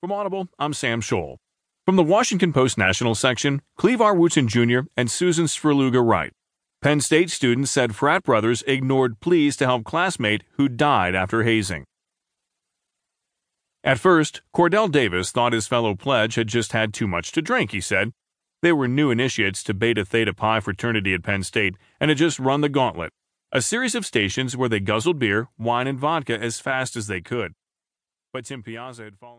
From Audible, I'm Sam Scholl. From the Washington Post National section, Cleve R. Wootson Jr. and Susan Svrluga Wright. Penn State students said frat brothers ignored pleas to help classmate who died after hazing. At first, Cordell Davis thought his fellow pledge had just had too much to drink, he said. They were new initiates to Beta Theta Pi fraternity at Penn State and had just run the gauntlet a series of stations where they guzzled beer, wine, and vodka as fast as they could. But Tim Piazza had fallen.